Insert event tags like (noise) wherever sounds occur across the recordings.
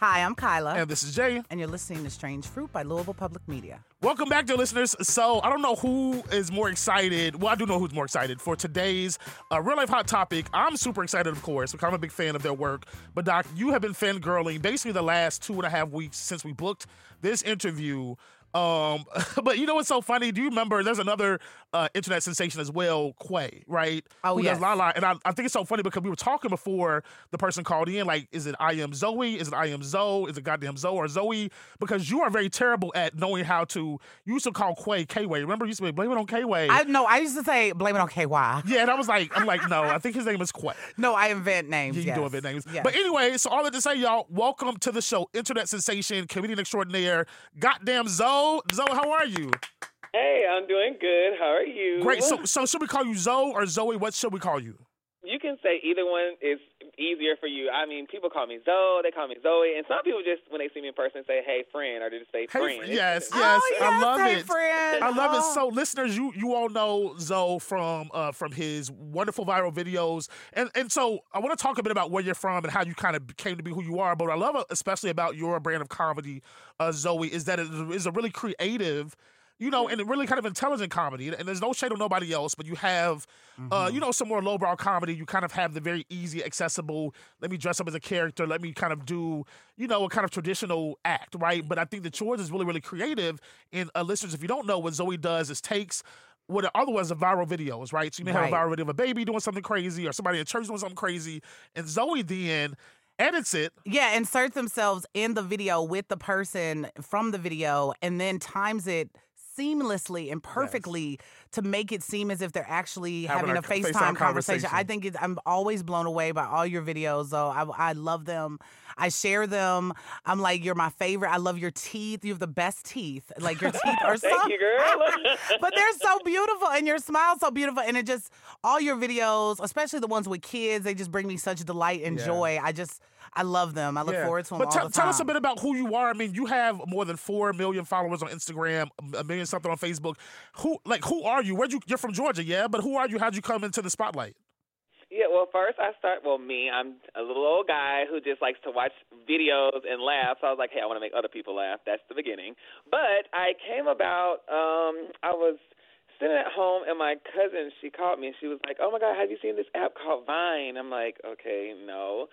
Hi, I'm Kyla. And this is Jay. And you're listening to Strange Fruit by Louisville Public Media. Welcome back, dear listeners. So, I don't know who is more excited. Well, I do know who's more excited for today's uh, real life hot topic. I'm super excited, of course, because I'm a big fan of their work. But, Doc, you have been fangirling basically the last two and a half weeks since we booked this interview um, (laughs) but you know what's so funny? Do you remember there's another uh, internet sensation as well, Quay, right? Oh, Who yes. does La La. And I, I think it's so funny because we were talking before the person called in, like, is it I am Zoe? Is it I am Zoe? Is it goddamn Zoe or Zoe? Because you are very terrible at knowing how to, you used to call Quay K-Way. Remember you used to be, blame it on K-Way. I no, I used to say blame it on KY. yeah, and I was like, I'm like, no, I think his name is Quay. (laughs) No, I invent names. Yeah, you yes. do invent names. Yes. But anyway, so all that to say, y'all, welcome to the show. Internet sensation, comedian extraordinaire, goddamn Zoe. Zoe, how are you? Hey, I'm doing good. How are you? Great. So, so should we call you Zoe or Zoe? What should we call you? you can say either one is easier for you. I mean, people call me Zoe, they call me Zoe, and some people just when they see me in person say, "Hey, friend," or they just say, "Friend." fr- yes, yes, oh, I love hey, it. Friend. I love it. Oh. So, listeners, you you all know Zoe from uh, from his wonderful viral videos, and and so I want to talk a bit about where you're from and how you kind of came to be who you are. But what I love, especially about your brand of comedy, uh, Zoe, is that it is a really creative. You know, and really kind of intelligent comedy, and there's no shade on nobody else. But you have, uh, you know, some more lowbrow comedy. You kind of have the very easy, accessible. Let me dress up as a character. Let me kind of do, you know, a kind of traditional act, right? But I think the yours is really, really creative. And uh, listeners, if you don't know, what Zoe does is takes what are otherwise are viral videos, right? So you may have a viral video of a baby doing something crazy or somebody at church doing something crazy, and Zoe then edits it. Yeah, insert themselves in the video with the person from the video and then times it seamlessly and perfectly to make it seem as if they're actually Having having, a a, FaceTime FaceTime, conversation. I think it's, I'm always blown away by all your videos, though. I, I love them. I share them. I'm like, you're my favorite. I love your teeth. You have the best teeth. Like your teeth are (laughs) so Thank you, girl. (laughs) but they're so beautiful and your smile's so beautiful and it just all your videos especially the ones with kids they just bring me such delight and Yeah. joy i just i love them i look Yeah. forward to them But all tell- the tell us a bit about who you are. I mean, you have more than four million followers on Instagram, a million something on Facebook. Who, like, who are you? Where'd you? You're from Georgia, yeah. But who are you? How'd you come into the spotlight? Yeah, well, first I start. Well, me, I'm a little old guy who just likes to watch videos and laugh. So I was like, hey, I want to make other people laugh. That's the beginning. But I came about. um I was sitting at home, and my cousin she called me, and she was like, oh my god, have you seen this app called Vine? I'm like, okay, no.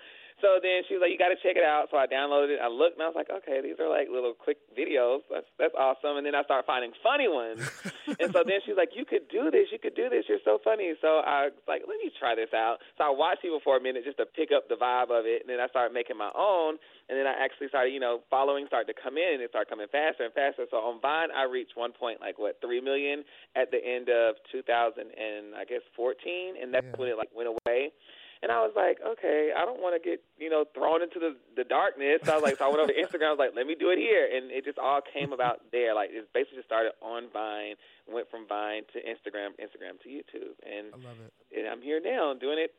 So then she was like, "You got to check it out." So I downloaded it. I looked, and I was like, "Okay, these are like little quick videos. That's that's awesome." And then I started finding funny ones. (laughs) and so then she's like, "You could do this. You could do this. You're so funny." So I was like, "Let me try this out." So I watched people for a minute just to pick up the vibe of it, and then I started making my own. And then I actually started, you know, following started to come in, and it started coming faster and faster. So on Vine, I reached one point like what three million at the end of 2000 and I guess 14, and that's Yeah. when it like went away. And I was like, okay, I don't want to get, you know, thrown into the the darkness. So I was like, so I went over to Instagram. I was like, let me do it here, and it just all came about there. Like it basically just started on Vine, went from Vine to Instagram, Instagram to YouTube, and, I love it. and I'm here now doing it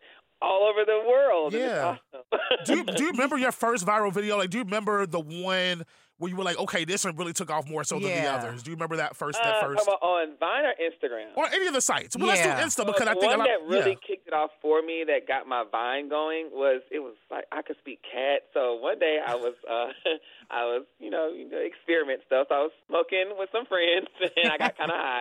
all over the world. and it's Yeah. awesome. Do you, do you (laughs) remember your first viral video? Like, do you remember the one where you were like, okay, this one really took off more so than the others? Do you remember that first? Uh, That talking first, on Vine or Instagram? or any of the sites? Well, let's Yeah. do Insta Well, because I the think a one lot. that really yeah. kicked it off for me, that got my Vine going, was it was like I could speak cat. So one day I was, uh (laughs) I was, you know, you know, experiment stuff. So I was smoking with some friends, (laughs) and I got kind of high,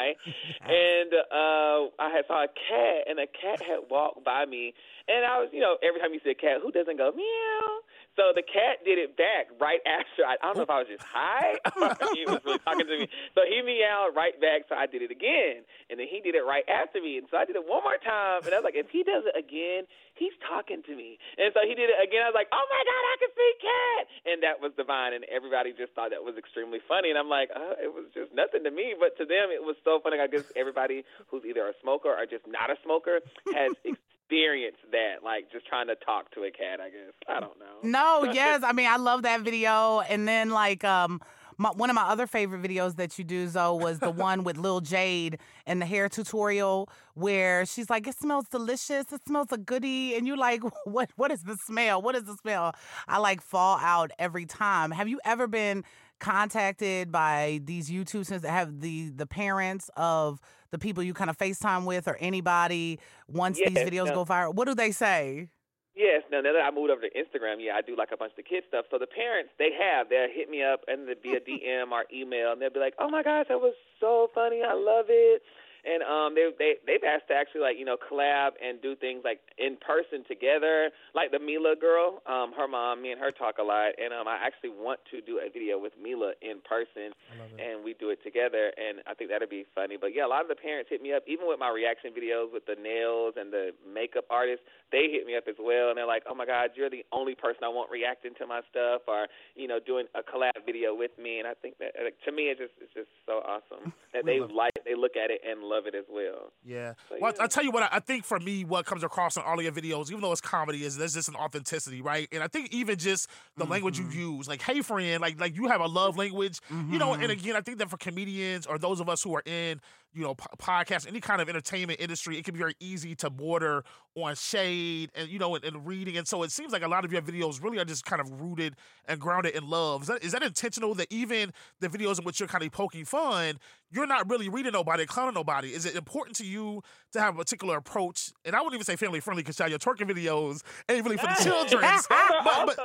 and uh I had saw a cat, and a cat had walked by me, and I was, you know, every time you see a cat, who doesn't go meow? So the cat did it back right after. I, I don't know if I was just high (laughs) or he was really talking to me. So he meowed right back. So I did it again, and then he did it right after me. And so I did it one more time, and I was like, if he does it again, he's talking to me. And so he did it again. I was like, oh my god, I can speak cat, and that was divine. And everybody just thought that was extremely funny. And I'm like, uh, it was just nothing to me, but to them it was so funny. I guess everybody who's either a smoker or just not a smoker has (laughs) experienced that, like just trying to talk to a cat. I guess I don't know. no yes i mean i love that video and then like um my, one of my other favorite videos that you do, Zoe, was the one with Lil Jade and the hair tutorial where she's like, "It smells delicious. It smells a goodie," and you're like, (laughs) "What? What is the smell? What is the smell?" I like fall out every time. Have you ever been contacted by these YouTube YouTubers that have the the parents of the people you kind of FaceTime with or anybody once these videos no. go viral? What do they say? Yes, now that I moved over to Instagram, yeah, I do like a bunch of the kids stuff. So the parents, they have, they'll hit me up and they'll be a (laughs) DM or email, and they'll be like, "Oh my gosh, that was so funny, I love it." And um they they they've asked to actually like you know collab and do things like in person together. Like the Mila girl um her mom me and her talk a lot. And um I actually want to do a video with Mila in person. And we do it together. And I think that'd be funny. But yeah a lot of the parents hit me up. Even with my reaction videos with the nails and the makeup artists they hit me up as well. And they're like oh my god you're the only person I want reacting to my stuff or you know doing a collab video with me. And I think that to me it's just it's just so awesome (laughs) that they like they look at it and love it as well. Yeah. So, well, yeah. I tell you what, I think for me, what comes across in all of your videos, even though it's comedy, is there's just an authenticity, right? And I think even just the mm-hmm. language you mm-hmm. use, like "Hey, friend," like like you have a love language, mm-hmm. you know. And mm-hmm. again, I think that for comedians or those of us who are in you know, podcast, any kind of entertainment industry, it can be very easy to border on shade and, you know, and, and, reading. And so it seems like a lot of your videos really are just kind of rooted and grounded in love. Is that, is that intentional that even the videos in which you're kind of poking fun, you're not really reading nobody, clowning nobody? Is it important to you to have a particular approach? And I wouldn't even say family friendly because y'all, your twerking videos ain't really for the (laughs) children. (laughs) but, but,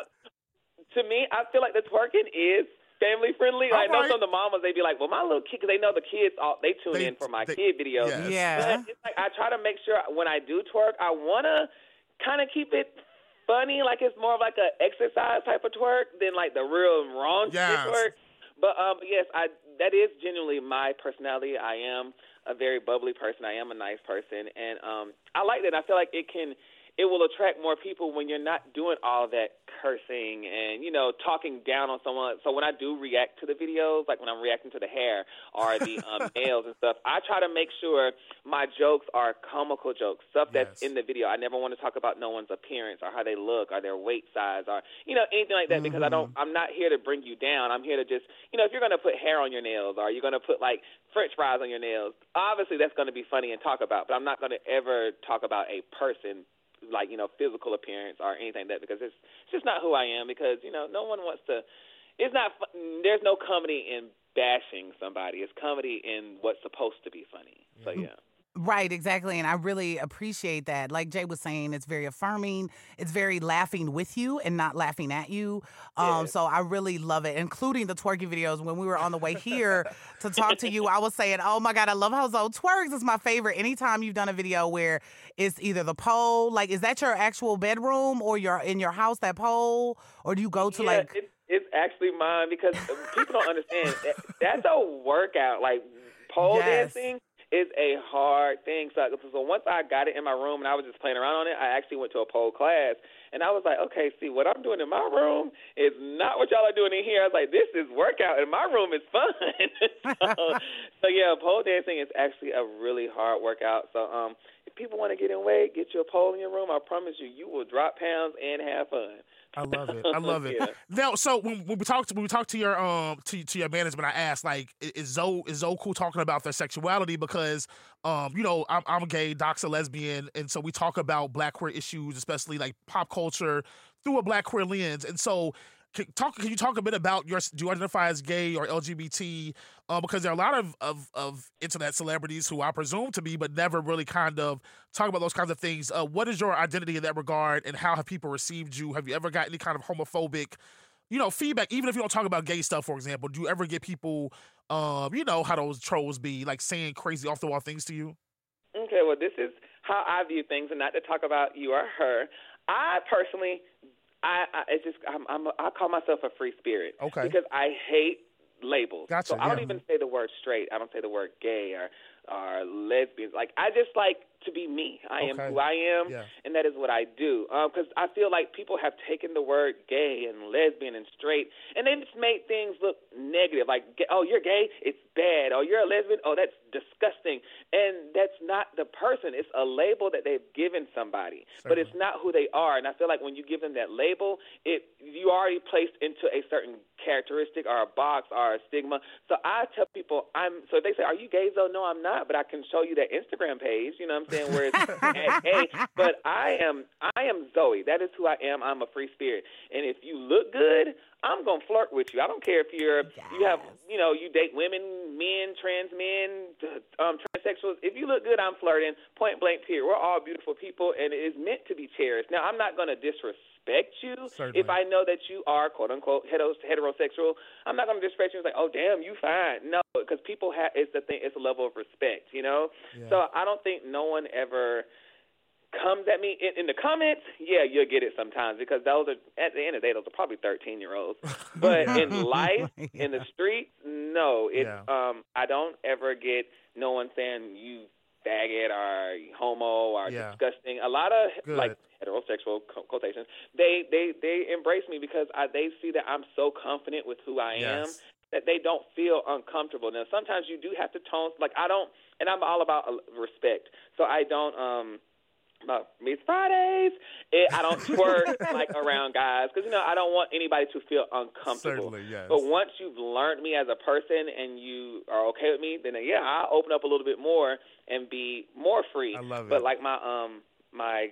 to me, I feel like the twerking is family friendly. I know some of the mamas they'd be like, "Well, my little kid," because they know the kids all they tune they, in for my they, kid videos. Yes. Yeah, but it's like I try to make sure when I do twerk, I wanna kind of keep it funny, like it's more of like a exercise type of twerk than like the real wrong yes. twerk. But um, yes, I that is genuinely my personality. I am a very bubbly person. I am a nice person, and um, I like that. I feel like it can it will attract more people when you're not doing all that cursing and you know talking down on someone. So when I do react to the videos, like when I'm reacting to the hair or the (laughs) um, nails and stuff, I try to make sure my jokes are comical jokes, stuff that's yes. in the video. I never want to talk about no one's appearance or how they look or their weight size or you know anything like that mm-hmm. because I don't. Mm-hmm. I'm not here to bring you down. I'm here to just you know if you're going to put hair on your nails or you're going to put like French fries on your nails, obviously that's going to be funny and talk about. But I'm not going to ever talk about a person like you know physical appearance or anything like that because it's it's just not who I am because you know no one wants to it's not there's no comedy in bashing somebody. It's comedy in what's supposed to be funny. So mm-hmm. yeah Right, exactly. And I really appreciate that. Like Jay was saying, it's very affirming. It's very laughing with you and not laughing at you. Um, So I really love it, including the twerking videos. When we were on the way here to talk to you, I was saying, oh my God, I love how Zoe twerks. It's my favorite. Anytime you've done a video where it's either the pole, like, is that your actual bedroom or your in your house, that pole? Or do you go to yeah, like. It's, it's actually mine because people don't understand. that, that's a workout. Like, pole yes. dancing is a hard thing. So, so once I got it in my room and I was just playing around on it, I actually went to a pole class and I was like, okay, see, what I'm doing in my room is not what y'all are doing in here. I was like, this is workout and my room is fun. (laughs) so, (laughs) so yeah, pole dancing is actually a really hard workout. So um, people want to get in weight, get you a pole in your room. I promise you, you will drop pounds and have fun. I love it. I love it. (laughs) yeah. Now, so when, when we talked when we talked to your um to, to your management, I asked like, is Zoe is Zoe cool talking about their sexuality because um you know I'm I'm gay, Doc's a lesbian, and so we talk about black queer issues, especially like pop culture through a black queer lens, and so can, talk. Can you talk a bit about your? Do you identify as gay or LGBT? Uh, because there are a lot of, of, of internet celebrities who I presume to be, but never really kind of talk about those kinds of things. Uh, what is your identity in that regard, and how have people received you? Have you ever got any kind of homophobic, you know, feedback? Even if you don't talk about gay stuff, for example, do you ever get people, um, you know, how those trolls be like saying crazy off the wall things to you? Okay, well, this is how I view things, and not to talk about you or her. I personally I, I it's just I'm, I'm I call myself a free spirit. Okay. Because I hate labels. Gotcha, so I don't yeah. even say the word straight. I don't say the word gay or or lesbians. Like I just like to be me. I okay. am who I am, yeah. and that is what I do. Because um, I feel like people have taken the word gay and lesbian and straight, and they just made things look negative. Like, oh, you're gay, it's bad. Oh, you're a lesbian, oh, that's disgusting. And that's not the person. It's a label that they've given somebody, Certainly. but it's not who they are. And I feel like when you give them that label, it you already placed into a certain characteristic or a box or a stigma. So I tell people, I'm. So they say, "Are you gay?" Though, no, I'm not. But I can show you that Instagram page. You know I'm saying? (laughs) Where it's hey, but I am I am Zoe. That is who I am. I'm a free spirit. And if you look good, I'm gonna flirt with you. I don't care if you're yes. you have you know you date women, men, trans men, um, trans heterosexuals, if you look good, I'm flirting. Point blank, period. We're all beautiful people, and it is meant to be cherished. Now, I'm not going to disrespect you Certainly. if I know that you are quote unquote heterosexual. I'm not going to disrespect you. It's like, oh damn, you fine. No, because people have it's the thing. It's a level of respect, you know. Yeah. So I don't think no one ever comes at me in, in the comments, yeah, you'll get it sometimes because those are at the end of the day, those are probably thirteen year olds. (laughs) But in life, in the streets, no. It's Yeah. um I don't ever get no one saying you faggot or homo or Yeah. disgusting. A lot of Good. like heterosexual quotations, they they they embrace me because I, they see that I'm so confident with who I am that they don't feel uncomfortable. Now, sometimes you do have to tone like I don't, and I'm all about uh, respect, so I don't um. About Miss Fridays, it, I don't (laughs) twerk like around guys because you know I don't want anybody to feel uncomfortable. Certainly, yes. But once you've learned me as a person and you are okay with me, then uh, yeah, I'll open up a little bit more and be more free. I love it. But like my um my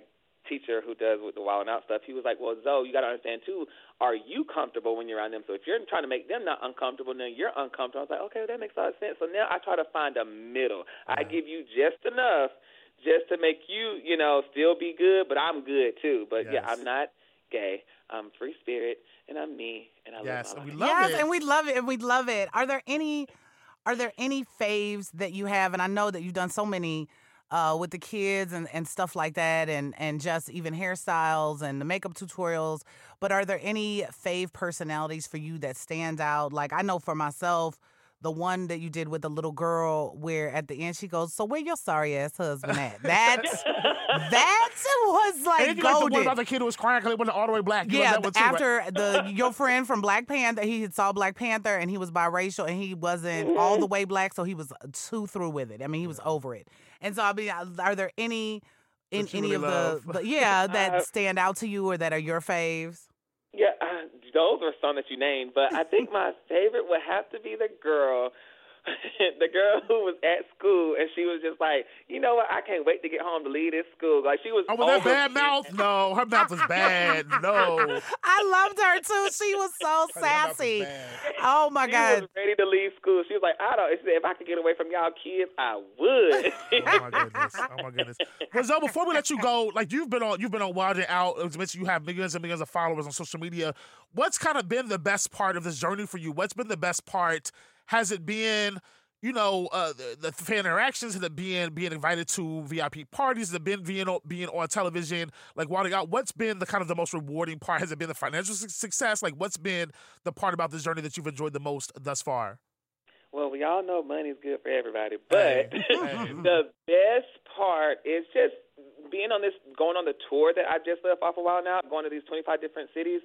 teacher who does with the wild and out stuff, he was like, "Well, Zoe, you got to understand too. Are you comfortable when you're around them? So if you're trying to make them not uncomfortable, then you're uncomfortable." I was like, "Okay, that makes a lot of sense." So now I try to find a middle. I give you just enough, just to make you, you know, still be good, but I'm good too. But yeah, I'm not gay. I'm free spirit, and I'm me, and I Yes, live my and life. we love yes, it. and we love it, and we love it. Are there any are there any faves that you have? And I know that you've done so many uh, with the kids and, and stuff like that, and and just even hairstyles and the makeup tutorials. But are there any fave personalities for you that stand out? Like I know for myself. The one that you did with the little girl, where at the end she goes, "So where your sorry ass husband at?" That's that was (laughs) like and like the one about the kid who was crying because he wasn't all the way black. You Yeah, like that one too, right? after the (laughs) your friend from Black Panther, he had saw Black Panther and he was biracial and he wasn't all the way black, so he was too through with it. I mean, he was over it. And so I mean, are there any in any really of the, the (laughs) yeah that Uh, stand out to you or that are your faves? Those are some that you named, but I think my favorite would have to be the girl. (laughs) the girl who was at school and she was just like, you know what? I can't wait to get home to leave this school. Like she was. Oh, with that bad mouth? No, her mouth is bad. (laughs) No. I loved her too. She was so Her mouth is sassy. bad. Oh my She god. was ready to leave school. She was like, I don't. She said, if I could get away from y'all kids, I would. (laughs) Oh my goodness! Oh my goodness! Well, Zoe, before we let you go, like you've been on, you've been on Wild and Out. As mentioned, you have millions and millions of followers on social media. What's kind of been the best part of this journey for you? What's been the best part? Has it been, you know, uh, the, the fan interactions? Has it been being invited to VIP parties? Has it been being on, being on television? Like Wild and Out. What's been the kind of the most rewarding part? Has it been the financial su- success? Like, what's been the part about this journey that you've enjoyed the most thus far? Well, we all know money's good for everybody, but hey. (laughs) the best part is just being on this, going on the tour that I just left off a while now, going to these 25 different cities.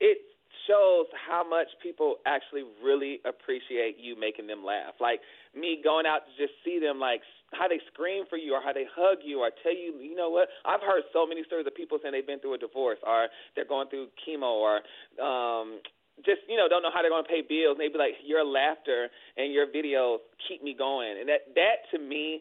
It shows how much people actually really appreciate you making them laugh. Like me going out to just see them, like how they scream for you or how they hug you or tell you, you know what? I've heard so many stories of people saying they've been through a divorce or they're going through chemo or um just you know don't know how they're going to pay bills and they be like your laughter and your videos keep me going and that that to me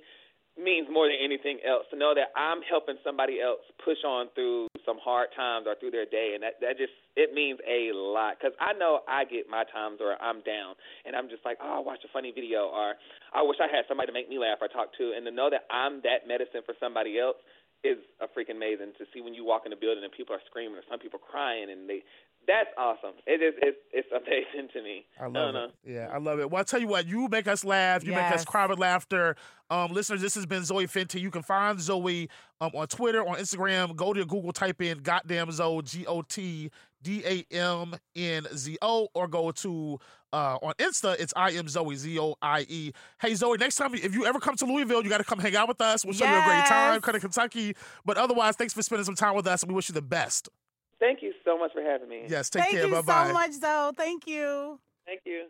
means more than anything else to know that I'm helping somebody else push on through some hard times or through their day and that that just it means a lot cuz I know I get my times where I'm down and I'm just like oh I watched a funny video or I wish I had somebody to make me laugh or talk to and to know that I'm that medicine for somebody else is a freaking amazing to see when you walk in the building and people are screaming or some people crying and they that's awesome. It is it's it's amazing to me. I love no. it. Yeah, I love it. Well, I tell you what, you make us laugh. You make us cry with laughter. Um, listeners, this has been Zoie Fenty. You can find Zoe um, on Twitter, on Instagram. Go to Google, type in GotDamnZo, G O T D A M N Z O, or go to uh, on Insta, it's I am Zoie, Z O I E. Hey, Zoe, next time, if you ever come to Louisville, you got to come hang out with us. We'll show you a great time, Yes. come to Kentucky. But otherwise, thanks for spending some time with us, and we wish you the best. Thank you so much for having me. Yes, take Thank care. you Bye bye. so much, though. Thank you. Thank you.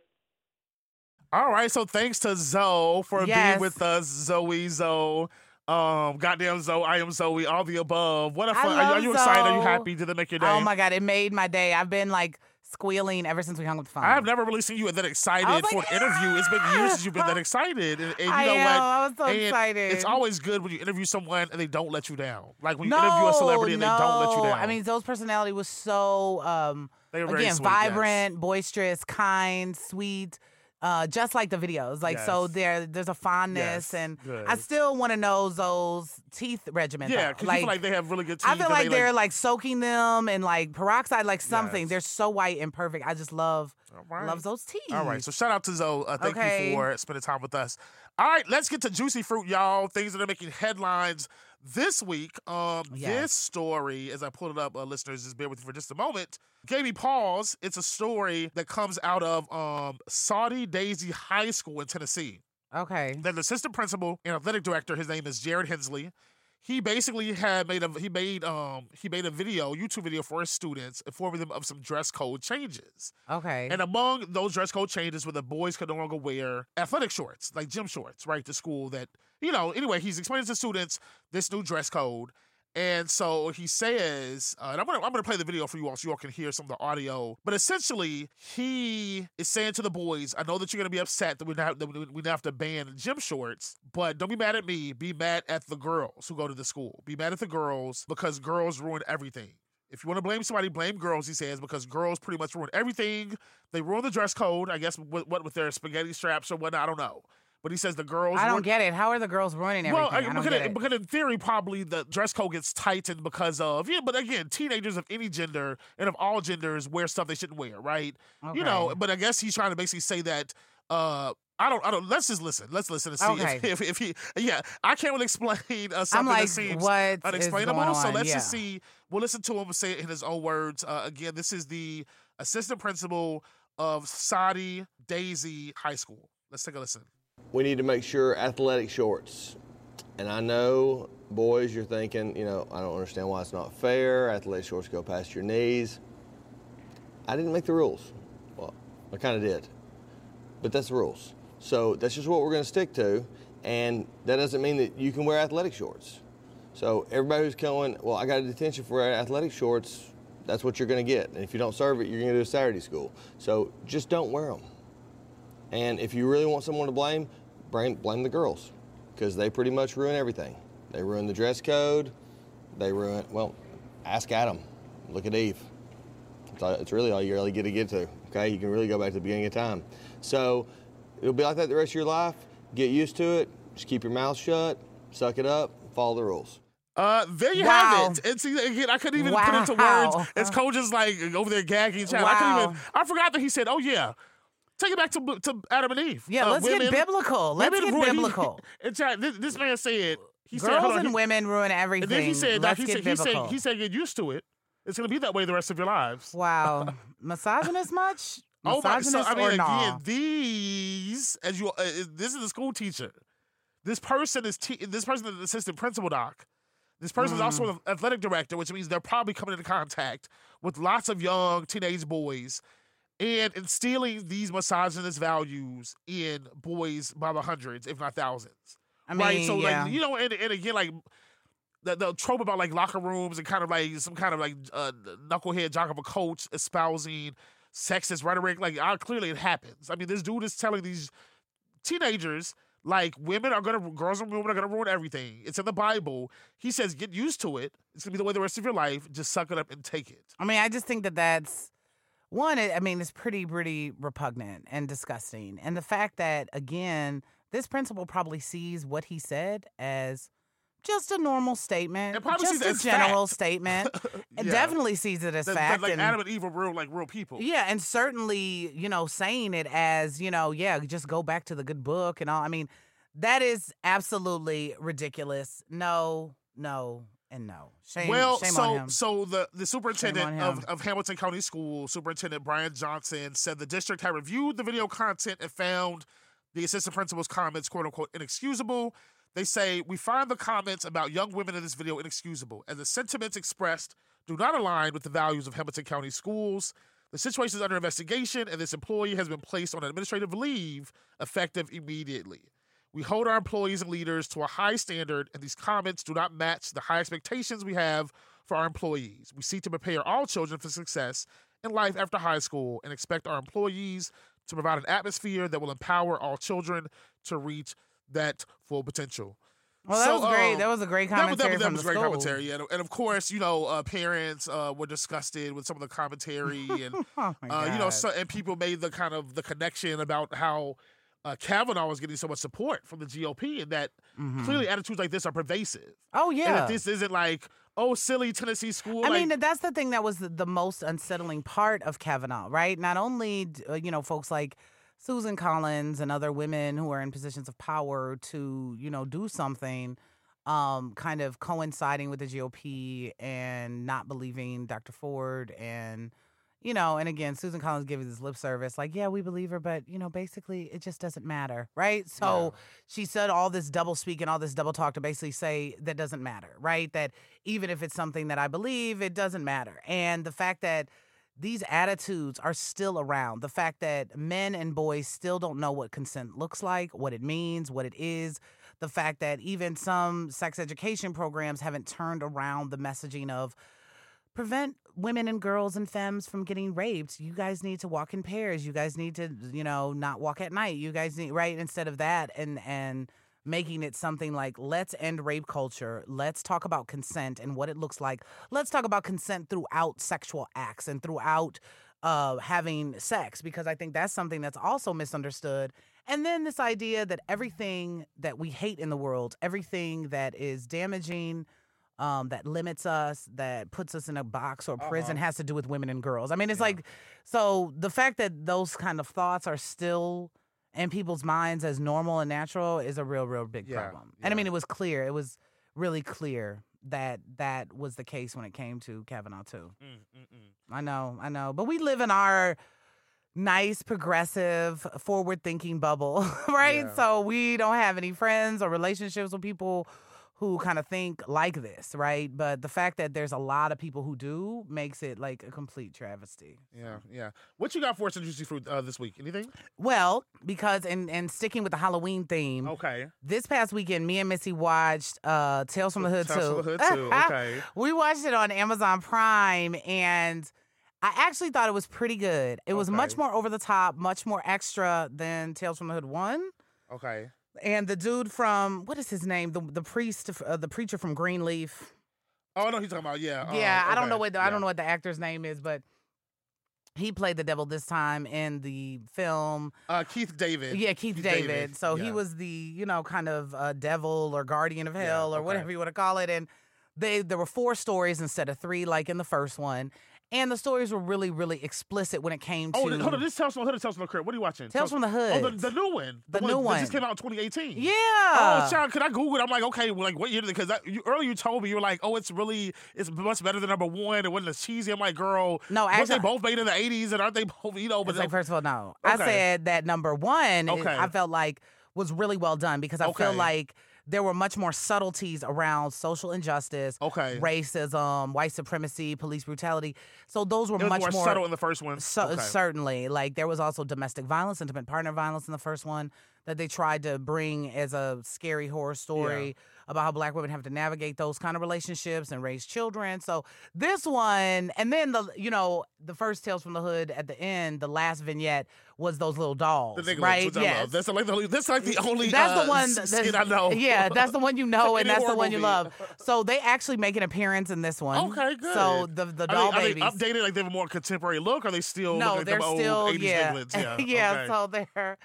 All right, so thanks to Zoe for being with us, Zoe, Zoe. Um, goddamn Zoe, I am Zoe, all the above. What a I fun! Are, you- are love you excited? Are you happy? Did it make your day? Oh my god, it made my day. I've been like squealing ever since we hung up the phone. I have never really seen you that excited was for like, an interview. It's been years since you've been that excited, and, and you I know what? I was so excited. It's always good when you interview someone and they don't let you down. Like when you no, interview a celebrity and no. they don't let you down. I mean, Zoe's personality was so um they were very again sweet, yes. vibrant, boisterous, kind, sweet. Uh, just like the videos. Like so, there there's a fondness, Yes, and good. I still want to know Zoe's teeth regimen. Yeah, because feel like they have really good teeth. I feel like they, they're like, soaking them and like peroxide, like something. Yes. They're so white and perfect. I just love right. love Zoe's teeth. All right, so shout out to Zoe. Uh, thank Okay. you for spending time with us. All right, let's get to juicy fruit, y'all. Things that are making headlines this week. Um, Yes. this story, as I pulled it up, uh, listeners, just bear with me for just a moment. Gave me pause. It's a story that comes out of um, Soddy-Daisy High School in Tennessee. okay. Then the assistant principal and athletic director, his name is Jared Hensley. He basically had made a he made um he made a video, YouTube video for his students, informing them of some dress code changes. Okay. And among those dress code changes were the boys could no longer wear athletic shorts, like gym shorts, right, to school. That, you know, anyway, he's explaining to students this new dress code. And so he says, uh, and I'm gonna I'm gonna play the video for you all so you all can hear some of the audio. But essentially, he is saying to the boys, "I know that you're gonna be upset that we not that we we have to ban gym shorts, but don't be mad at me. Be mad at the girls who go to the school. Be mad at the girls because girls ruin everything." If you want to blame somebody, blame girls, he says, because girls pretty much ruin everything. They ruin the dress code, I guess, with, what with their spaghetti straps or whatnot. I don't know. But he says the girls. I don't get it. How are the girls ruining everything? well, I, don't because, it. because in theory, probably the dress code gets tightened because of yeah. But again, teenagers of any gender and of all genders wear stuff they shouldn't wear, right? Okay. You know. But I guess he's trying to basically say that. uh I don't. I don't. Let's just listen. Let's listen and see Okay. if, (laughs) if, if he. Yeah, I can't really explain uh, something like, that seems unexplainable. So let's yeah. just see. We'll listen to him say it in his own words. Uh, again, this is the assistant principal of Saudi Daisy High School. Let's take a listen. We need to make sure athletic shorts. And I know, boys, you're thinking, you know, I don't understand why it's not fair. Athletic shorts go past your knees. I didn't make the rules. Well, I kind of did. But that's the rules. So that's just what we're going to stick to. And that doesn't mean that you can wear athletic shorts. So everybody who's going, well, I got a detention for athletic shorts, that's what you're going to get. And if you don't serve it, you're going to do a Saturday school. So just don't wear them. And if you really want someone to blame, blame, blame the girls because they pretty much ruin everything. They ruin the dress code. They ruin, well, ask Adam. Look at Eve. It's, all, it's really all you really get to get to. Okay, you can really go back to the beginning of time. So it'll be like that the rest of your life. Get used to it. Just keep your mouth shut. Suck it up. Follow the rules. Uh, there you Wow. have it. And see, again, I couldn't even put it into words. As Coach is like over there gagging. Child. I couldn't Wow. even. I forgot that he said, "Oh yeah, take it back to to Adam and Eve." Yeah, Uh, let's women- get biblical. (laughs) Let's get ruin- he- biblical. and child, this, this man said, he said, Girls hold on, and he- women ruin everything. And then he said, Let's he get said, he said, biblical. he said, get used to it. It's gonna be that way the rest of your lives. wow, (laughs) misogynist much? Oh my! So I mean, or again, nah? these as you, uh, this is the school teacher. This person is te- this person is the assistant principal doc. This person is Mm. also an athletic director, which means they're probably coming into contact with lots of young teenage boys and instilling these misogynist values in boys by the hundreds, if not thousands. I mean, right? So yeah. like you know, and, and again, like the, the trope about like locker rooms and kind of like some kind of like uh, knucklehead jock of a coach espousing sexist rhetoric. Like, uh, clearly it happens. I mean, this dude is telling these teenagers like women are gonna girls and women are gonna ruin everything. It's in the Bible. He says get used to it. It's gonna be the way the rest of your life. Just suck it up and take it. I mean, I just think that that's one. I mean, it's pretty, pretty repugnant and disgusting. And the fact that again, this principal probably sees what he said as just a normal statement, just sees it a general fact. statement. (laughs) Yeah. definitely sees it as That- that, fact. like and, Adam and Eve are real, like real people. yeah, and certainly, you know, saying it as, you know, yeah, just go back to the good book and all. I mean, that is absolutely ridiculous. No, no, and no. Shame, well, shame so so the the superintendent of, of Hamilton County School, Superintendent Bryan Johnson, said the district had reviewed the video content and found the assistant principal's comments "quote unquote" inexcusable. They say we find the comments about young women in this video inexcusable, and the sentiments expressed do not align with the values of Hamilton County schools. The situation is under investigation, and this employee has been placed on administrative leave effective immediately. We hold our employees and leaders to a high standard, and these comments do not match the high expectations we have for our employees. We seek to prepare all children for success in life after high school and expect our employees to provide an atmosphere that will empower all children to reach that full potential. Well, that So, was great. um, that was a great That commentary that was, that from was great school. commentary, and, and of course, you know, uh, parents uh, were disgusted with some of the commentary, and (laughs) Oh uh, you know, so, and people made the kind of the connection about how uh, Kavanaugh was getting so much support from the GOP, and that Mhm. clearly attitudes like this are pervasive. Oh yeah. this isn't like oh silly Tennessee school. I like, mean, that's the thing that was the, the most unsettling part of Kavanaugh, right? Not only, uh, you know, folks like Susan Collins and other women who are in positions of power to, you know, do something um, kind of coinciding with the GOP and not believing Dr. Ford and, you know, and again, Susan Collins giving this lip service, like, yeah, we believe her, but, you know, basically it just doesn't matter, right? So she said all this double speak and all this double talk to basically say that doesn't matter, right? That even if it's something that I believe, it doesn't matter. And the fact that these attitudes are still around, the fact that men and boys still don't know what consent looks like, what it means, what it is, the fact that even some sex education programs haven't turned around the messaging of prevent women and girls and femmes from getting raped. You guys need to walk in pairs. You guys need to, you know, not walk at night. You guys need right instead of that and and making it something like let's end rape culture. Let's talk about consent and what it looks like. Let's talk about consent throughout sexual acts and throughout uh having sex because I think that's something that's also misunderstood. And then this idea that everything that we hate in the world, everything that is damaging um, that limits us, that puts us in a box or prison, has to do with women and girls. I mean, it's like, so the fact that those kind of thoughts are still in people's minds as normal and natural is a real, real big Yeah, problem. And I mean, it was clear. It was really clear that that was the case when it came to Kavanaugh too. mm, mm, mm. I know, I know, but we live in our nice, progressive, forward-thinking bubble, (laughs) right? Yeah. So we don't have any friends or relationships with people who kind of think like this, right? But the fact that there's a lot of people who do makes it like a complete travesty. yeah, yeah. What you got for us in Juicy Fruit uh, this week? Anything? Well, because and and sticking with the Halloween theme, Okay. this past weekend, me and Missy watched uh, Tales from the Hood Tales too. from the Hood too. Okay. (laughs) we watched it on Amazon Prime, and I actually thought it was pretty good. It was much more over the top, much more extra than Tales from the Hood one. Okay. And the dude from what is his name? The the priest, uh, the preacher from Greenleaf. Oh, I know you're talking about. Yeah. yeah, um, I don't okay, know what the, I don't know what the actor's name is, but he played the devil this time in the film. Uh, Keith David. Yeah, Keith, Keith David. David, So he was the, you know, kind of uh, devil or guardian of Yeah, hell or okay. whatever you want to call it. And they there were four stories instead of three, like in the first one. And the stories were really, really explicit when it came oh, to Oh, th- hold on. This Tales from the Hood or Tales from the Crib? What are you watching? Tales from the Oh, Hood. the, the new one. The one new one. just came out in 2018. yeah. Oh, child, could I Google it? I'm like, okay, well, like, what year? Because you, earlier you told me you were like, oh, it's really, it's much better than number one. It wasn't as cheesy. I'm like, girl, No, actually- they both made in the 80s? And aren't they (laughs) both, you know, but like, first of all, no. I said that number one, Okay. I felt like was really well done because I feel like there were much more subtleties around social injustice, Okay. racism, white supremacy, police brutality. So those were much more, more subtle in the first one. So, okay. Certainly. Like there was also domestic violence, intimate partner violence in the first one that they tried to bring as a scary horror story about how black women have to navigate those kind of relationships and raise children. So this one, and then the you know the first Tales from the Hood at the end, the last vignette was those little dolls, The right? yes. That's like the only, that's like the only That's uh, the one. That's, skit I know. Yeah, that's the one you know, (laughs) and that's the one you movie. love. So they actually make an appearance in this one. Okay, good. So the the Are doll they, are babies. they updated? Like they have a more contemporary look? Are they still no, at they're still old 80s yeah. Yeah. (laughs) yeah. okay. So they're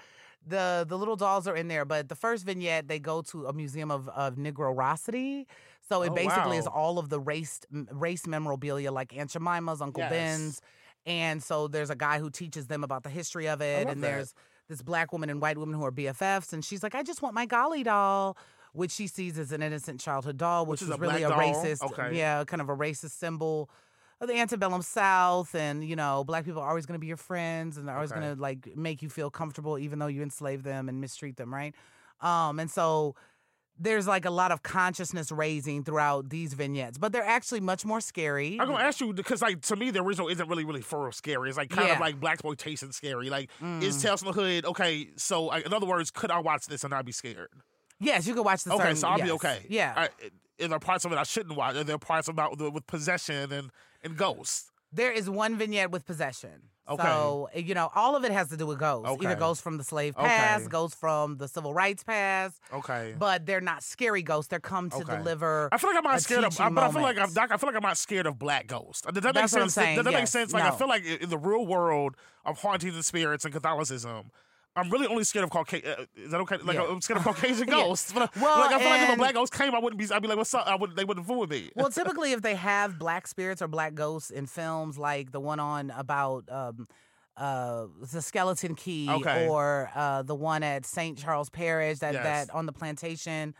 the the little dolls are in there, but the first vignette they go to a museum of of Negrosity. So it Oh, basically is all of the race race memorabilia, like Aunt Jemima's, Uncle Yes. Ben's, and so there's a guy who teaches them about the history of it, and that. there's this black woman and white woman who are BFFs, and she's like, I just want my golly doll. Which she sees as an innocent childhood doll, which, Which is a really a doll? racist, Okay. yeah, kind of a racist symbol of the antebellum South, and you know, black people are always going to be your friends, and they're always Okay. going to like make you feel comfortable, even though you enslave them and mistreat them, right? Um, and so there's like a lot of consciousness raising throughout these vignettes, but they're actually much more scary. I'm gonna ask you because, like, to me, the original isn't really, really for scary. It's like kind Yeah. of like black exploitation scary. Like, Mm. is Tales from the Hood okay? So, like, in other words, could I watch this and not be scared? yes, you can watch this. Okay, certain- so I'll be okay. Yeah. I, are there are parts of it I shouldn't watch? Are there are parts about with possession and and ghosts? There is one vignette with possession. Okay. So, eh, you know, all of it has to do with ghosts. Okay. Either ghosts from the slave Okay. past, ghosts from the civil rights past, Okay. but they're not scary ghosts. They're come to Okay. deliver. I feel like I'm not scared of, teaching but I feel like I'm not, I feel like I'm not scared of black ghosts. Does that make That's I'm sense? Does that make sense? Like I feel like in in the real world of hauntings and spirits and Catholicism. I'm really only scared of Caucasian. Uh, is that okay? Like Yeah. I'm scared of Caucasian (laughs) Yeah. ghosts. (laughs) But, Well, like I feel like if a black ghost came, I wouldn't be. I'd be like, "What's up?" I would. They wouldn't fool with me. well, (laughs) typically, if they have black spirits or black ghosts in films, like the one on about um, uh, the Skeleton Key, Okay. or uh, the one at St. Charles Parish, that Yes. that on the plantation,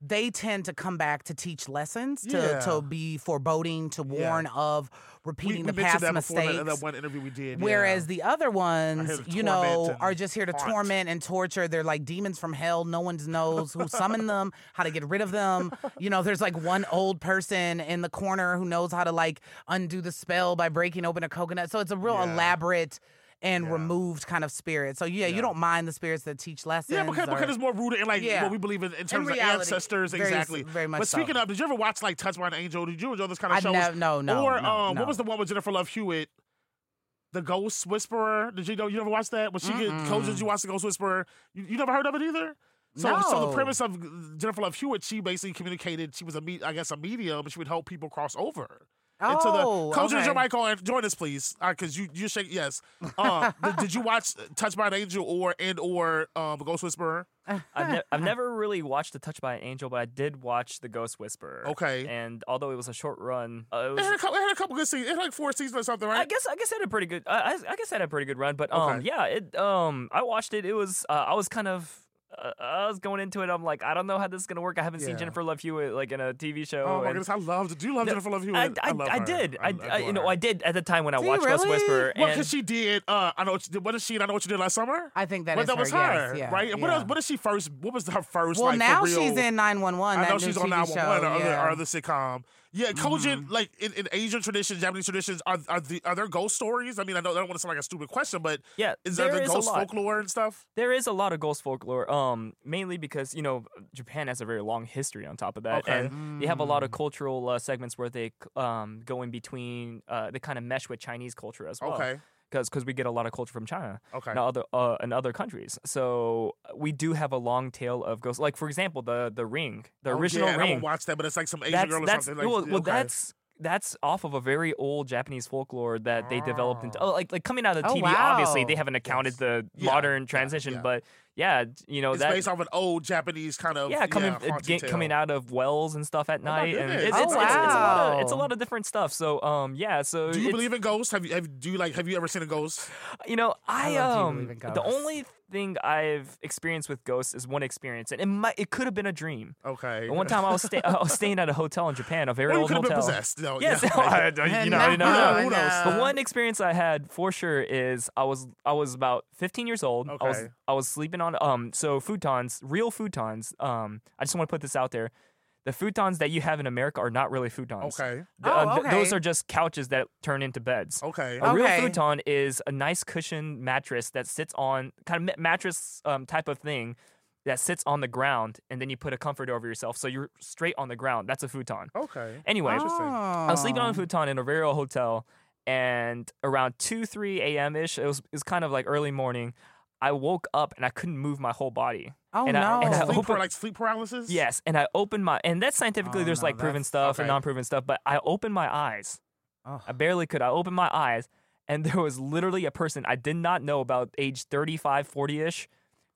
they tend to come back to teach lessons, to Yeah. to be foreboding, to Yeah. warn of repeating we the past that mistakes. that, that one interview we did. Whereas yeah. the other ones, you know, are just here to haunt. torment and torture. They're like demons from hell. No one knows who summoned (laughs) them, how to get rid of them. You know, there's like one old person in the corner who knows how to like undo the spell by breaking open a coconut. So it's a real Yeah. elaborate and Yeah. removed kind of spirit. So yeah, Yeah. you don't mind the spirits that teach lessons. Yeah, because, or- because it's more rooted in like Yeah. what we believe in, in terms of reality, ancestors. very exactly. very much But speaking so. of, did you ever watch like Touched by an Angel? Did you enjoy this kind of I shows? nev- no, no, Or no, um, no. what was the one with Jennifer Love Hewitt? The Ghost Whisperer. Did you know? You never watched that? When she get Mm-mm. did you watch the Ghost Whisperer? You, you never heard of it either. So, so the premise of Jennifer Love Hewitt, she basically communicated. She was a, me- I guess, a medium, but she would help people cross over. Into Oh, the coach okay. your mic on. Join us, please, because you you shake yes. Um, (laughs) did, did you watch Touched by an Angel or and or um, Ghost Whisperer? I've, ne- I've never really watched The Touch by an Angel, but I did watch The Ghost Whisperer. Okay. And although it was a short run, uh, it It had, a couple, it had a couple good seasons. It had like four seasons or something, right? I guess I guess it had a pretty good. I, I I guess it had a pretty good run, but um Okay. yeah it um I watched it. It was uh, I was kind of. Uh, I was going into it. I'm like, I don't know how this is gonna work. I haven't Yeah. seen Jennifer Love Hewitt like in a TV show. oh my and- goodness, I loved. Do you love No, Jennifer Love Hewitt? I, I, love I her. did. I, I, adore you know her. I did at the time when I Do you watched Ghost really? Whisperer. Well, and because she did. Uh, I know. What, you- what is she? and I know what you did last summer. I think that but is that her, was her, yes, yeah, right? And what yeah. else? What is she first? What was her first? Well, like, now for real, she's in 911. I that know new she's on TV 911 show, or, other, yeah. or other sitcom. Yeah, Kojin, Mhm. like in, in Asian traditions, Japanese traditions, are are, the, are there ghost stories? I mean, I know I don't want to sound like a stupid question, but yeah, is there, there the a ghost folklore and stuff? There is a lot of ghost folklore, um, mainly because you know Japan has a very long history on top of that, Okay. and they have a lot Mm. of cultural uh, segments where they um, go in between. Uh, they kind of mesh with Chinese culture as well, Okay, because because we get a lot of culture from China okay, and other uh, and other countries. So we do have a long tail of ghosts. Like for example, the the ring, the Oh, original yeah, and I ring. won't watch that, but it's like some Asian that's girl or that's something. Like, well, well okay. that's that's off of a very old Japanese folklore that they developed into. Oh. Oh, like like coming out of Oh, TV, obviously wow. they haven't accounted Yes. the Yeah, modern yeah, transition, yeah. but yeah, you know it's that. based off an old Japanese kind of yeah, coming uh, haunted get, tale. coming out of wells and stuff at Oh night, and it's, Oh, it's, it's, it's a lot of it's a lot of different stuff. So um yeah, so Do you believe in ghosts? Have you have do you like have you ever seen a ghost? you know I, I um the ghosts. only thing I've experienced with ghosts is one experience, and it might it could have been a dream. Okay. And one time I was stay, I was staying at a hotel in Japan, a very or you old could have been hotel. possessed. No, Yes, yeah. (laughs) I- I- you know, I No, didn't know. who knows? The one experience I had for sure is I was I was about 15 years old. I was Okay. I was sleeping on um so futons, real futons. Um, I just want to put this out there. The futons that you have in America are not really futons. Okay. The- uh, Oh, th- those are just couches that turn into beds. Okay. A real Okay. futon is a nice cushion mattress that sits on kind of ma- mattress um, type of thing that sits on the ground, and then you put a comforter over yourself, so you're straight on the ground. That's a futon. Okay. Anyway, Interesting. I was sleeping on a Oh. futon in a very old hotel, and around two, three a.m. ish, it was it was kind of like early morning. I woke up and I couldn't move my whole body. Oh and I- no! and I Sleep open- par- like sleep paralysis. Yes, and I opened my and that's scientifically Oh, there's no, like proven that's- stuff and non-proven stuff, but I opened my eyes. Ugh. I barely could. I opened my eyes, and (laughs) there was literally a person I did not know about age 35, 40 ish,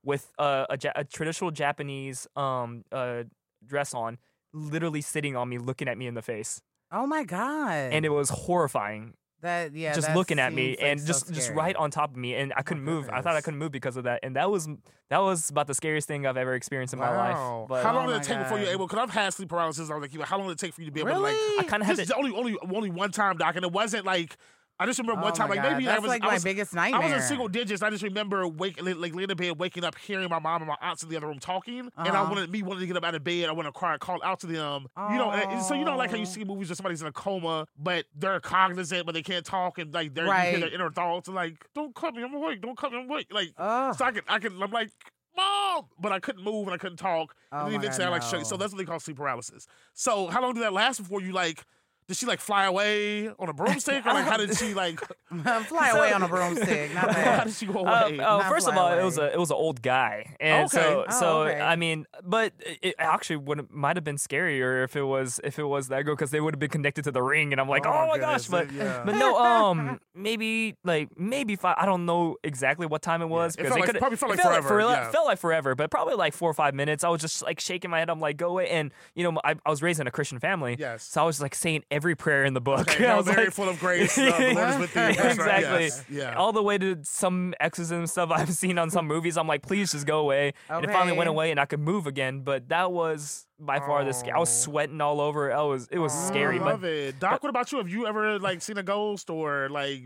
with uh, a, a traditional Japanese um uh dress on, literally sitting on me, looking at me in the face, oh my god! and it was horrifying. That yeah, just that looking at me like, and so just just right on top of me, and I oh, couldn't move. I thought I couldn't move because of that, and that was that was about the scariest thing I've ever experienced in my life. But how long Oh did it take before you're God. able? Because I've had sleep paralysis. I was like, how long did it take for you to be able to like? Really? I kind of had This to. only only only one time, doc, and it wasn't like. I just remember one Oh time, like God, maybe that's I was, like I my was, biggest I was in single digits. I just remember waking, like laying in bed, waking up, hearing my mom and my aunts in the other room talking, and I Uh-huh. wanted me wanted to get up out of bed. I want to cry, call out to them. You know, and so you know, like how you Oh. see movies where somebody's in a coma, but they're cognizant, but they can't talk, and like they're Right. their inner thoughts, and like, don't cut me, I'm awake, don't cut me, I'm awake. Like, Ugh. so I could, I could, I'm like. Mom, but I couldn't move and I couldn't talk. Oh and then eventually I like. So that's what they call sleep paralysis. So how long did that last before you like? Did she like fly away on a broomstick, or like how did she (laughs) like? (laughs) Fly (laughs) away on a broomstick. Not how did she go Uh, away? oh, Not first of fly all, it was a it was an old guy, and Okay. so Oh, so okay. I mean, but it it actually would might have been scarier if it was if it was that girl because they would have been connected to the ring, and I'm like, Oh, oh, my my gosh, but yeah. but no, um, maybe like maybe five. I don't know exactly what time it was It because felt like- coulda- probably felt it like forever, for- yeah. felt like forever, but probably like four or five minutes. I was just like shaking my head. I'm like, go away, and you know, I, I was raised in a Christian family, Yes. so I was like saying every prayer in the book. Okay, (laughs) I was Mary, like, full of grace. Uh, (laughs) the Lord is with thee. That's right, exactly. yes, Yeah. All the way to some exorcism stuff I've (laughs) seen on some movies. I'm like, please just go away. And it finally went away, and I could move again. But that was by far the scary. I was Oh. sweating all over. I was it was scary. I But it. Doc, what about you? Have you ever like seen a ghost or like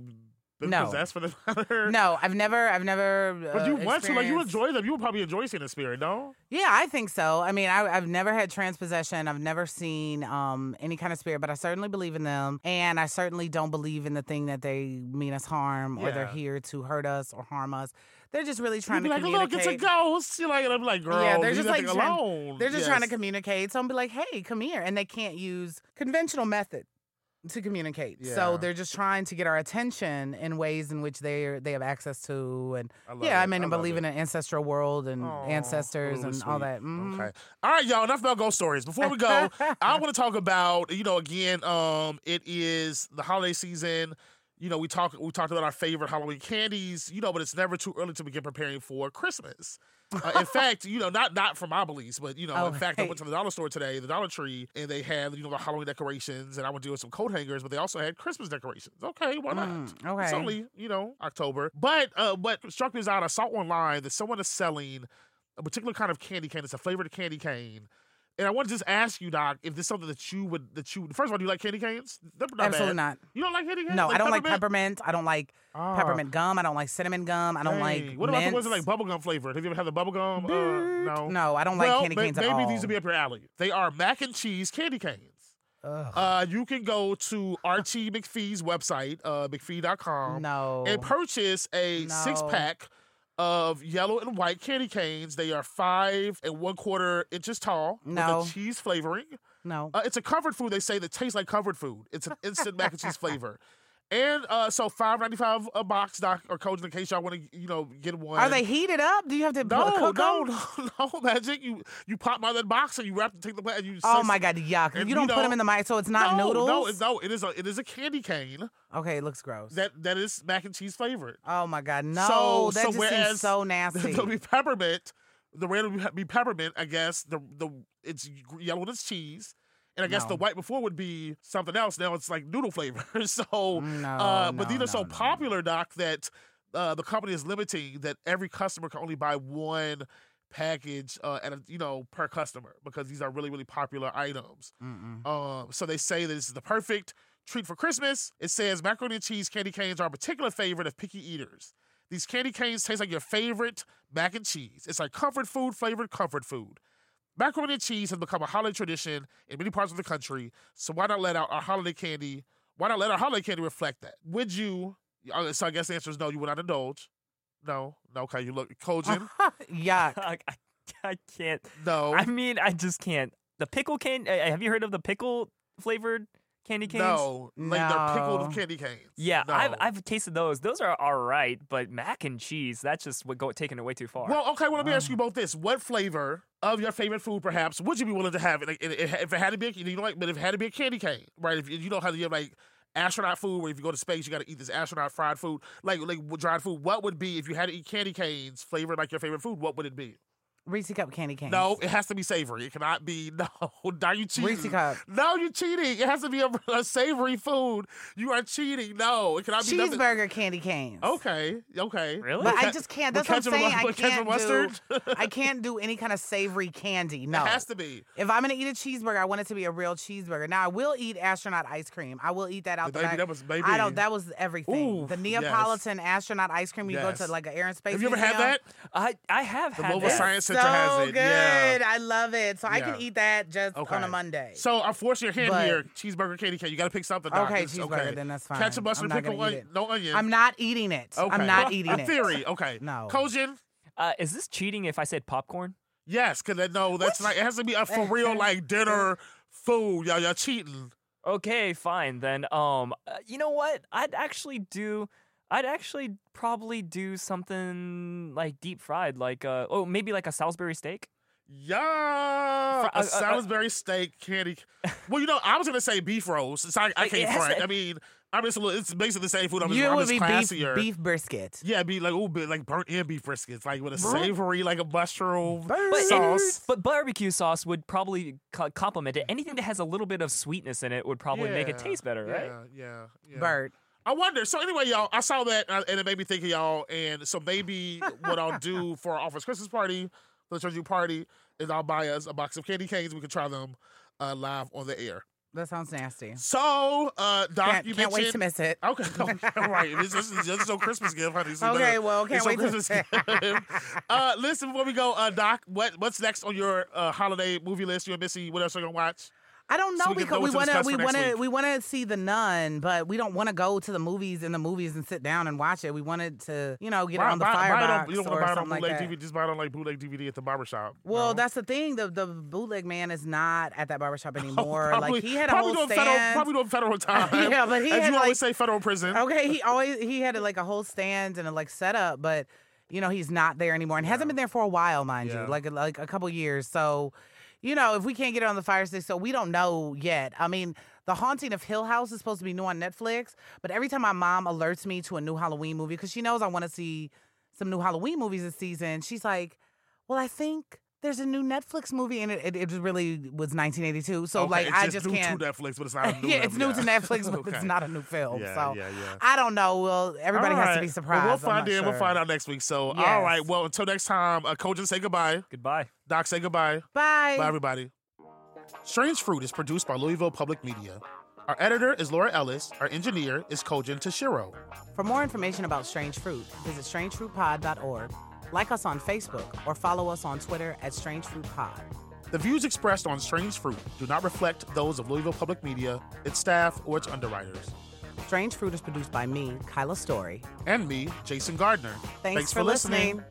been No. possessed for the (laughs) matter? No, I've never, I've never. But uh, you want to, like, you enjoy them. You would probably enjoy seeing a spirit, no? Yeah, I think so. I mean, I, I've never had transpossession. I've never seen um, any kind of spirit, but I certainly believe in them. And I certainly don't believe in the thing that they mean us harm or they're here to hurt us or harm us. They're just really trying to like, look, it's a ghost. You're like, and I'm like, girl, Yeah, they're just like trying- alone. They're just trying to communicate. So I'm be like, hey, come here. And they can't use conventional method to communicate. Yeah. So they're just trying to get our attention in ways in which they they have access to and I love yeah, it. I mean, I believe it. in an ancestral world and Aw, ancestors and all that. Mhm. Okay. All right, y'all. Enough about ghost stories. Before we go, (laughs) I want to talk about you know again. Um, it is the holiday season. You know, we talk we talked about our favorite Halloween candies. You know, but it's never too early to begin preparing for Christmas. Uh, in (laughs) fact, you know, not not from my beliefs, but you know, Oh, in fact, I went to the dollar store today, the Dollar Tree, and they had you know the Halloween decorations, and I went to do some coat hangers, but they also had Christmas decorations. Okay, why not? Mm, It's only, you know, October. But uh, what struck me is out, I saw online that someone is selling a particular kind of candy cane. It's a flavored candy cane. And I want to just ask you, Doc, if this is something that you would, that you, first of all, do you like candy canes? Not Absolutely bad. not. You don't like candy canes? No, I don't like peppermint? peppermint. I don't like Ah, peppermint gum. I don't like cinnamon gum. I don't like. What about the ones that mints. like bubblegum flavored? Have you ever had the bubblegum? Uh, no. No, I don't like candy may- canes maybe at all. these would be up your alley. They are mac and cheese candy canes. Uh, you can go to RT (laughs) McPhee's website, uh, McPhee.com. no. and purchase a six pack of yellow and white candy canes. They are five and one quarter inches tall No. with a cheese flavoring. no. Uh, it's a comfort food. They say that tastes like comfort food. It's an instant mac and cheese (laughs) flavor. And uh, so five ninety five a box, doc or coach, in case y'all want to, you know, get one. Are they heated up? Do you have to No, cook no, (laughs) no, no, magic. You you pop out that box and you wrap, take the and you. Oh my god, yuck! You don't put them in the mic, so it's not no, noodles. No, it- no, it is a it is a candy cane Okay, it looks gross. that that is mac and cheese flavored. oh my god, no! So- that so just whereas seems so (laughs) nasty. There'll be peppermint. The red will be- peppermint, I guess. The the it's yellow and it's cheese. And I guess the white before would be something else. Now it's like noodle flavor. (laughs) so, No, uh, but no, these are so no, no. popular, Doc, that uh, the company is limiting that every customer can only buy one package uh, at a, you know per customer because these are really really popular items. Um, so they say that this is the perfect treat for Christmas. It says macaroni and cheese candy canes are a particular favorite of picky eaters. These candy canes taste like your favorite mac and cheese. It's like comfort food flavored comfort food. Macaroni and cheese has become a holiday tradition in many parts of the country. So why not let out our holiday candy? Why not let our holiday candy reflect that? Would you? uh, So I guess the answer is no. You would not indulge. No. No. Okay. You look Kojin. (laughs) yuck! I, (laughs) I, I can't. No. I mean, I just can't. The pickle can. uh, Have you heard of the pickle flavored candy canes? No. Like they're pickled No. candy canes. Yeah, I've I've tasted those. Those are all right, but mac and cheese, that's just what go taking it way too far. Well, okay. Well, let me ask you Um. both this: What flavor of your favorite food, perhaps, would you be willing to have? It, if it had to be, you know, like, but if it had to be a candy cane, right? If you know how you have like astronaut food, where if you go to space, you got to eat this astronaut fried food, like like dried food. What would be if you had to eat candy canes flavored like your favorite food? What would it be? Reese cup candy canes. No, it has to be savory. It cannot be (laughs) no. Now you cheating. Reese cup No, you're cheating. It has to be a, a savory food. You are cheating. No, it cannot be nothing. cheeseburger candy canes. Okay, okay. Really? But I just can't. with That's what I'm ketchup and saying. I mu- with ketchup and can't do. I can't do any kind of savory candy. No. It has to be. If I'm gonna eat a cheeseburger, I want it to be a real cheeseburger. Now I will eat astronaut ice cream. I will eat that out the Maybe that was maybe. I don't. That was everything. Ooh, the yes. Neapolitan astronaut ice cream. You go to like an air and space. Have you ever had that? I I have The had Mobile that. Science so has it. good. Yeah. I love it. So I can eat that just Okay. on a Monday. So I unfortunately, your hand But- here, cheeseburger, candy cane. You got to pick something. Doc. okay, It's cheeseburger. okay. Then that's fine. Ketchup, mustard, I'm not pickle, gonna eat onion, it. no onion. I'm not eating it. Okay. I'm not eating A it. theory. Okay. No. Kojin. Uh, is this cheating if I said popcorn? Yes, because no, that's like it has to be a for real (laughs) like dinner food. Y'all, y'all cheating. Okay, fine then. Um, uh, you know what? I'd actually do. I'd actually probably do something like deep fried, like uh, oh, maybe like a Salisbury steak. Yeah, Fr- uh, uh, a uh, Salisbury steak candy. (laughs) Well, you know, I was gonna say beef roast. So I, I It can't front. to- I mean, I'm just a little, it's basically the same food. I'm just, you I'm would just be beef, classier. beef brisket. Yeah, it'd be like ooh, bit like burnt in beef briskets, like with a Burnt- savory, like a mushroom But it- sauce. but barbecue sauce would probably co- complement it. Anything that has a little bit of sweetness in it would probably make it taste better, right? Yeah, yeah, yeah. Bert. I wonder. So anyway, y'all, I saw that uh, and it made me think of y'all. And so maybe what I'll do (laughs) for our office Christmas party, for the church party, is I'll buy us a box of candy canes. We can try them uh, live on the air. That sounds nasty. So, uh, Doc, Can't, you can't wait to miss it. Okay, (laughs) (laughs) okay, right. This, is, is your Christmas gift, honey. So Okay, better- well, can't wait to- Christmas gift. uh, listen, before we go, uh, Doc, what what's next on your uh, holiday movie list? You and Missy, what else are you gonna watch? I don't know So we because we want to we want to we want to see the Nun, but we don't want to go to the movies in the movies and sit down and watch it. We wanted to, you know, get it on the buy, buy it on, you don't or want to buy it on like bootleg that. DVD. Just buy it on like bootleg DVD at the barbershop. Well, No? that's the thing. The the bootleg man is not at that barbershop (laughs) oh, anymore. Oh, probably, like he had a whole doing federal, stand. probably doing federal time. (laughs) Yeah, but he as had, you always say, federal prison. Okay, he (laughs) always he had like a whole stand and a like setup, but you know he's not there anymore and hasn't been there for a while, mind Yeah. you, like like a couple years. So, you know, if we can't get it on the Fire Stick, so we don't know yet. I mean, The Haunting of Hill House is supposed to be new on Netflix, but every time my mom alerts me to a new Halloween movie because she knows I want to see some new Halloween movies this season, she's like, "Well, I think." There's a new Netflix movie, and it, it, it really was 1982. So, Okay, like, it's I just just new can't. to Netflix, but it's not a (laughs) new yeah, it's new to (laughs) Netflix, but it's not a new film. Yeah, so yeah, yeah. I don't know. Well, everybody All has to right. be Well, surprised. we'll find not in. We'll find out next week. So, all right. Well, until next time, uh, Kojin, say goodbye. Goodbye. Doc, say goodbye. Bye. Bye, everybody. Strange Fruit is produced by Louisville Public Media. Our editor is Laura Ellis. Our engineer is Kojin Tashiro. For more information about Strange Fruit, visit strangefruitpod.org. Like us on Facebook or follow us on Twitter at Strange Fruit Pod. The views expressed on Strange Fruit do not reflect those of Louisville Public Media, its staff, or its underwriters. Strange Fruit is produced by me, Kaila Story. And me, Jaison Gardner. Thanks, for listening. listening.